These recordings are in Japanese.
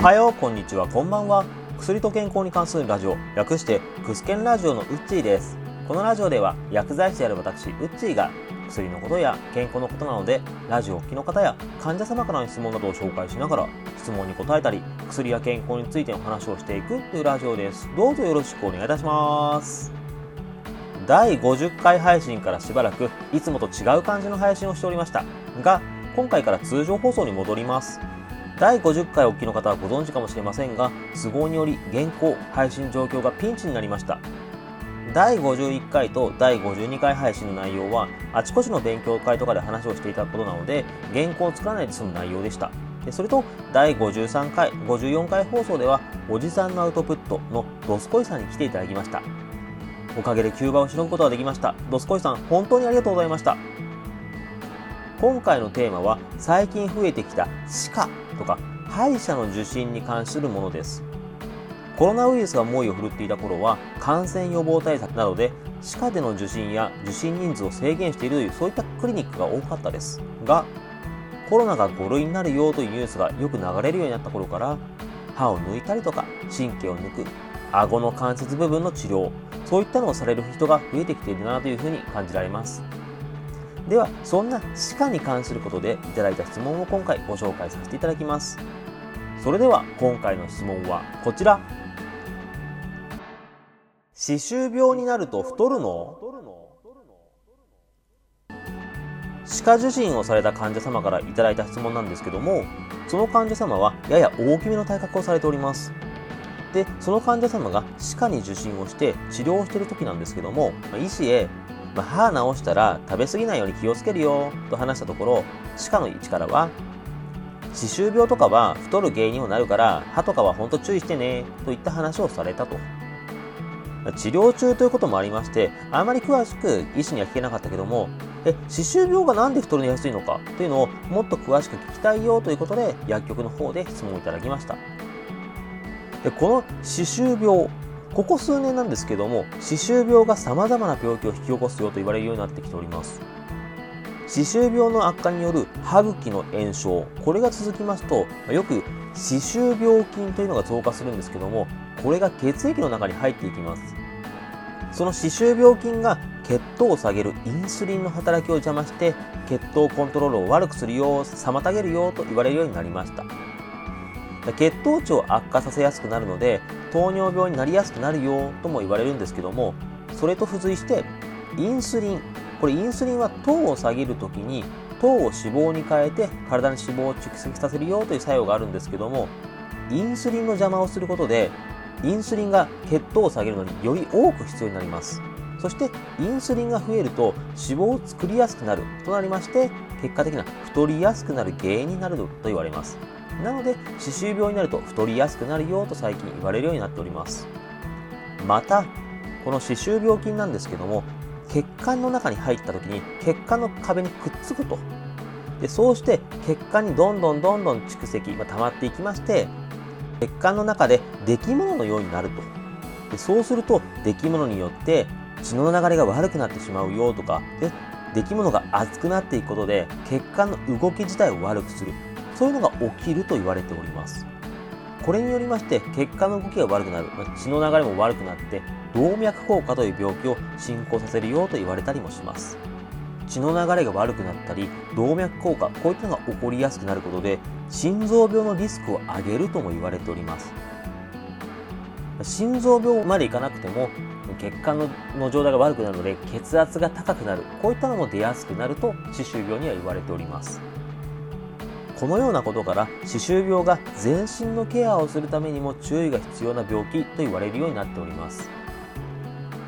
はようこんにちはこんばんは。薬と健康に関するラジオ略してクスケンラジオのウッチーです。このラジオでは薬剤師である私ウッチーが薬のことや健康のことなのでラジオをお聞きの方や患者様からの質問などを紹介しながら質問に答えたり薬や健康についての話をしていくというラジオです。どうぞよろしくお願いいたします。第50回配信からしばらくいつもと違う感じの配信をしておりましたが今回から通常放送に戻ります。第50回お聞きの方はご存知かもしれませんが都合により現行配信状況がピンチになりました。第51回と第52回配信の内容はあちこちの勉強会とかで話をしていたことなので原稿を作らないで済む内容でした。でそれと第53回54回放送ではおじさんのアウトプットのドスコイさんに来ていただきました。おかげで急場をしのぐことができました。ドスコイさん本当にありがとうございました。今回のテーマは最近増えてきた歯科。とか歯医者の受診に関するものです。コロナウイルスが猛威を振るっていた頃は感染予防対策などで歯科での受診や受診人数を制限しているというそういったクリニックが多かったです。がコロナが5類になるよというニュースがよく流れるようになった頃から歯を抜いたりとか神経を抜く顎の関節部分の治療そういったのをされる人が増えてきているなというふうに感じられます。ではそんな歯科に関することでいただいた質問を今回ご紹介させていただきます。それでは今回の質問はこちら。歯周病になると太るの？歯科受診をされた患者様からいただいた質問なんですけどもその患者様はやや大きめの体格をされております。でその患者様が歯科に受診をして治療をしている時なんですけども医師へま歯治したら食べ過ぎないように気をつけるよと話したところ歯科の位置からは歯周病とかは太る原因にもなるから歯とかは本当注意してねといった話をされたと。治療中ということもありましてあまり詳しく医師には聞けなかったけどもえ歯周病がなんで太りやすいのかというのをもっと詳しく聞きたいよということで薬局の方で質問をいただきました。でこの歯周病ここ数年なんですけども歯周病がさまざまな病気を引き起こすよと言われるようになってきております。歯周病の悪化による歯茎の炎症これが続きますとよく歯周病菌というのが増加するんですけどもこれが血液の中に入っていきます。その歯周病菌が血糖を下げるインスリンの働きを邪魔して血糖コントロールを悪くするよう妨げるよと言われるようになりました。血糖値を悪化させやすくなるので糖尿病になりやすくなるよとも言われるんですけどもそれと付随してインスリンこれインスリンは糖を下げる時に糖を脂肪に変えて体に脂肪を蓄積させるよという作用があるんですけどもインスリンの邪魔をすることでインスリンが血糖を下げるのにより多く必要になります。そしてインスリンが増えると脂肪を作りやすくなるとなりまして結果的な太りやすくなる原因になると言われます。なので歯周病になると太りやすくなるよと最近言われるようになっております。またこの歯周病菌なんですけども血管の中に入った時に血管の壁にくっつくと。でそうして血管にどんどんどんどん蓄積、まあ、溜まっていきまして血管の中で出来物ののようになると。でそうすると出来物によって血の流れが悪くなってしまうよとかで出来物が熱くなっていくことで血管の動き自体を悪くする。そういうのが起きると言われております。これによりまして血管の動きが悪くなる、ま血の流れも悪くなって動脈硬化という病気を進行させるよと言われたりもします。血の流れが悪くなったり動脈硬化こういったのが起こりやすくなることで心臓病のリスクを上げるとも言われております。心臓病までいかなくても血管の状態が悪くなるので血圧が高くなる。こういったのも出やすくなると歯周病には言われております。このようなことから歯周病が全身のケアをするためにも注意が必要な病気と言われるようになっております。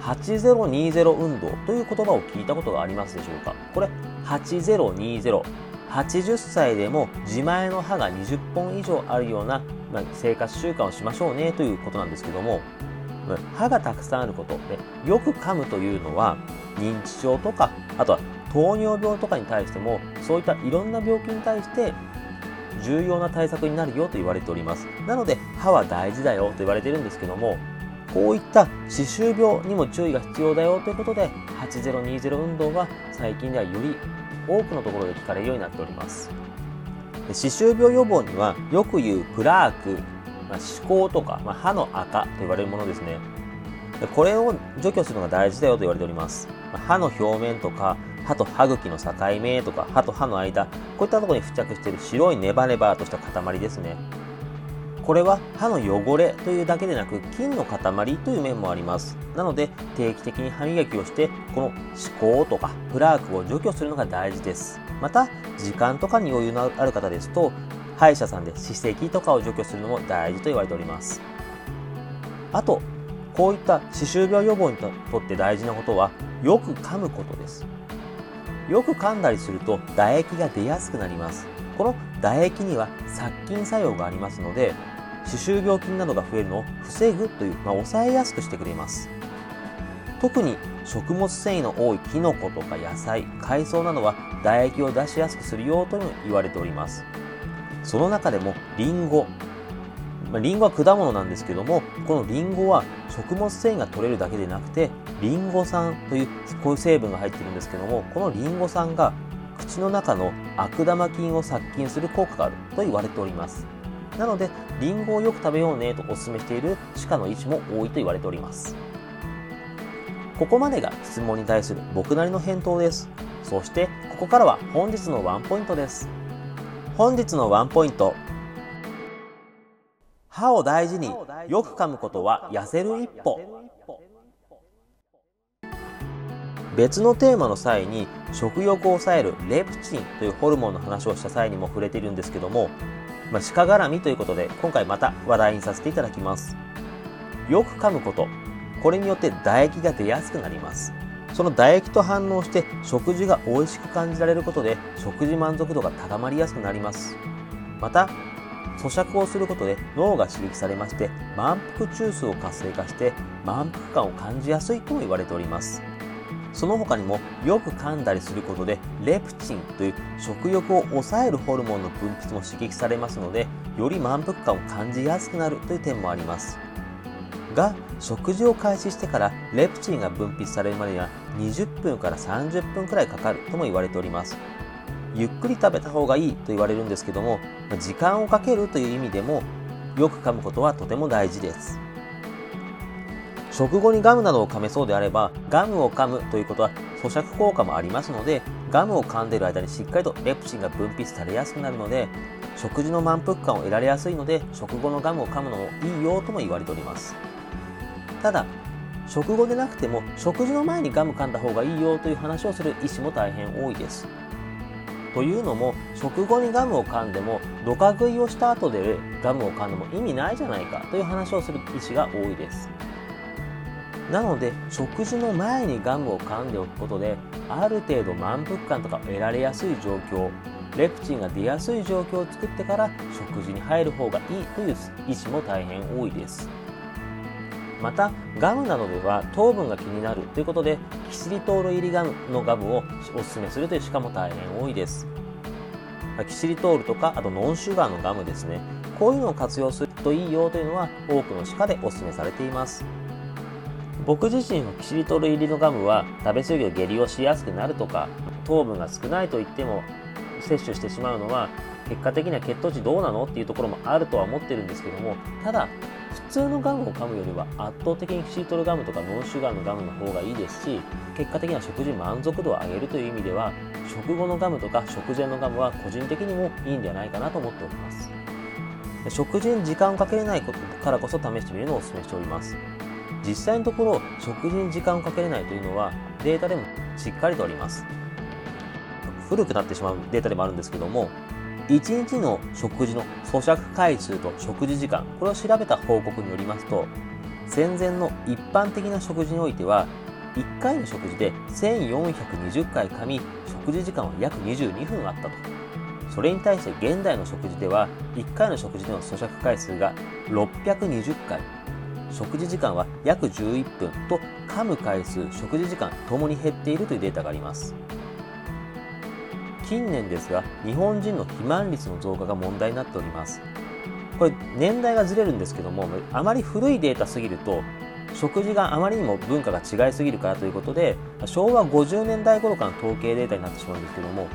8020運動という言葉を聞いたことがありますでしょうか？これ8020 80歳でも自前の歯が20本以上あるような、ま生活習慣をしましょうねということなんですけども歯がたくさんあることでよく噛むというのは認知症とかあとは糖尿病とかに対してもそういったいろんな病気に対して重要な対策になるよと言われておりますなので歯は大事だよと言われてるんですけどもこういった歯周病にも注意が必要だよということで8020運動は最近ではより多くのところで聞かれるようになっております歯周病予防にはよく言うプラークまあ、歯垢とか、まあ、歯の赤と言われるものですね。これを除去するのが大事だよと言われております。歯の表面とか、歯と歯茎の境目とか、歯と歯の間、こういったところに付着している白いネバネバとした塊ですね。これは歯の汚れというだけでなく菌の塊という面もあります。なので定期的に歯磨きをしてこの歯垢とかプラークを除去するのが大事です。また時間とかに余裕のある方ですと歯医者さんで歯石とかを除去するのも大事と言われております。あとこういった歯周病予防にとって大事なことはよく噛むことです。よく噛んだりすると唾液が出やすくなります。この唾液には殺菌作用がありますので歯周病菌などが増えるのを防ぐという、まあ、抑えやすくしてくれます。特に食物繊維の多いキノコとか野菜海藻などは唾液を出しやすくするよとも言われております。その中でもリンゴまあ、リンゴは果物なんですけどもこのリンゴは食物繊維が取れるだけでなくてリンゴ酸というこういう成分が入ってるんですけどもこのリンゴ酸が口の中の悪玉菌を殺菌する効果があると言われております。なのでリンゴをよく食べようねとお勧めしている歯科の医師も多いと言われております。ここまでが質問に対する僕なりの返答です。そしてここからは本日のワンポイントです。本日のワンポイント。歯を大事によく噛むことは痩せる一歩。別のテーマの際に食欲を抑えるレプチンというホルモンの話をした際にも触れているんですけどもまあ、鹿絡みということで今回また話題にさせていただきます。よく噛むことこれによって唾液が出やすくなります。その唾液と反応して食事が美味しく感じられることで食事満足度が高まりやすくなります。また咀嚼をすることで脳が刺激されまして満腹中枢を活性化して満腹感を感じやすいとも言われております。その他にもよく噛んだりすることでレプチンという食欲を抑えるホルモンの分泌も刺激されますのでより満腹感を感じやすくなるという点もあります。が食事を開始してからレプチンが分泌されるまでには20分から30分くらいかかるとも言われております。ゆっくり食べた方がいいと言われるんですけども時間をかけるという意味でもよく噛むことはとても大事です。食後にガムなどを噛めそうであればガムを噛むということは咀嚼効果もありますのでガムを噛んでいる間にしっかりとレプチンが分泌されやすくなるので食事の満腹感を得られやすいので食後のガムを噛むのもいいよとも言われております。ただ食後でなくても食事の前にガム噛んだ方がいいよという話をする医師も大変多いです。というのも食後にガムを噛んでもドカ食いをした後でガムを噛んでも意味ないじゃないかという話をする医師が多いです。なので食事の前にガムを噛んでおくことである程度満腹感とか得られやすい状況レプチンが出やすい状況を作ってから食事に入る方がいいという医師も大変多いです。またガムなどでは糖分が気になということでキシリトール入りガムのガムをおすすめするという歯科も大変多いです。キシリトールとかあとノンシュガーのガムですね。こういうのを活用するといいよというのは多くの歯科でおすすめされています。僕自身のキシリトール入りのガムは食べ過ぎる下痢をしやすくなるとか糖分が少ないと言っても摂取してしまうのは結果的には血糖値どうなのっていうところもあるとは思ってるんですけどもただ普通のガムを噛むよりは圧倒的にシリトルガムとかノンシュガーのガムの方がいいですし結果的には食事満足度を上げるという意味では食後のガムとか食前のガムは個人的にもいいんではないかなと思っております。食事に時間をかけれないことからこそ試してみるのをお勧めしております。実際のところ食事に時間をかけれないというのはデータでもしっかりとあります。古くなってしまうデータでもあるんですけども1日の食事の咀嚼回数と食事時間これを調べた報告によりますと戦前の一般的な食事においては1回の食事で1420回噛み食事時間は約22分あったと。それに対して現代の食事では1回の食事での咀嚼回数が620回。食事時間は約11分と噛む回数食事時間ともに減っているというデータがあります。近年ですが日本人の肥満率の増加が問題になっております。これ年代がずれるんですけどもあまり古いデータすぎると食事があまりにも文化が違いすぎるからということで昭和50年代頃からの統計データになってしまうんですけども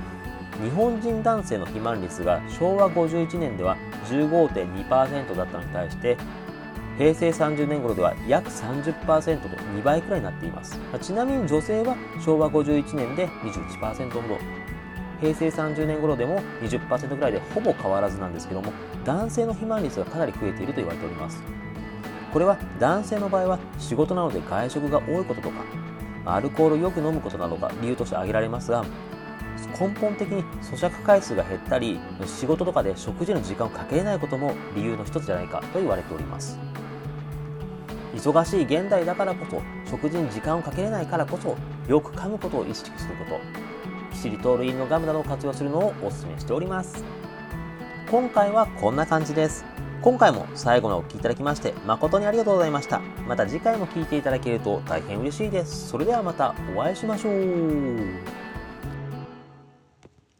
日本人男性の肥満率が昭和51年では15.2%だったのに対して平成30年頃では約30%と2倍くらいになっています。ちなみに女性は昭和51年で21%ほど。平成30年頃でも20%ぐらいでほぼ変わらずなんですけども男性の肥満率がかなり増えていると言われております。これは男性の場合は仕事などで外食が多いこととかアルコールをよく飲むことなどが理由として挙げられますが根本的に咀嚼回数が減ったり仕事とかで食事の時間をかけれないことも理由の一つじゃないかと言われております。忙しい現代だからこそ食事に時間をかけれないからこそよく噛むことを意識すること。シリトールインのガムなどを活用するのをお勧めしております。今回はこんな感じです。今回も最後までお聴きいただきまして誠にありがとうございました。また次回も聴いていただけると大変嬉しいです。それではまたお会いしましょう。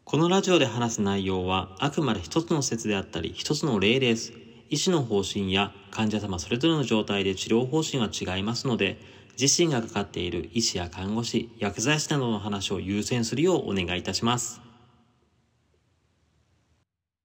このラジオで話す内容はあくまで一つの説であったり一つの例です。医師の方針や患者様それぞれの状態で治療方針は違いますので、自身がかかっている医師や看護師、薬剤師などの話を優先するようお願いいたします。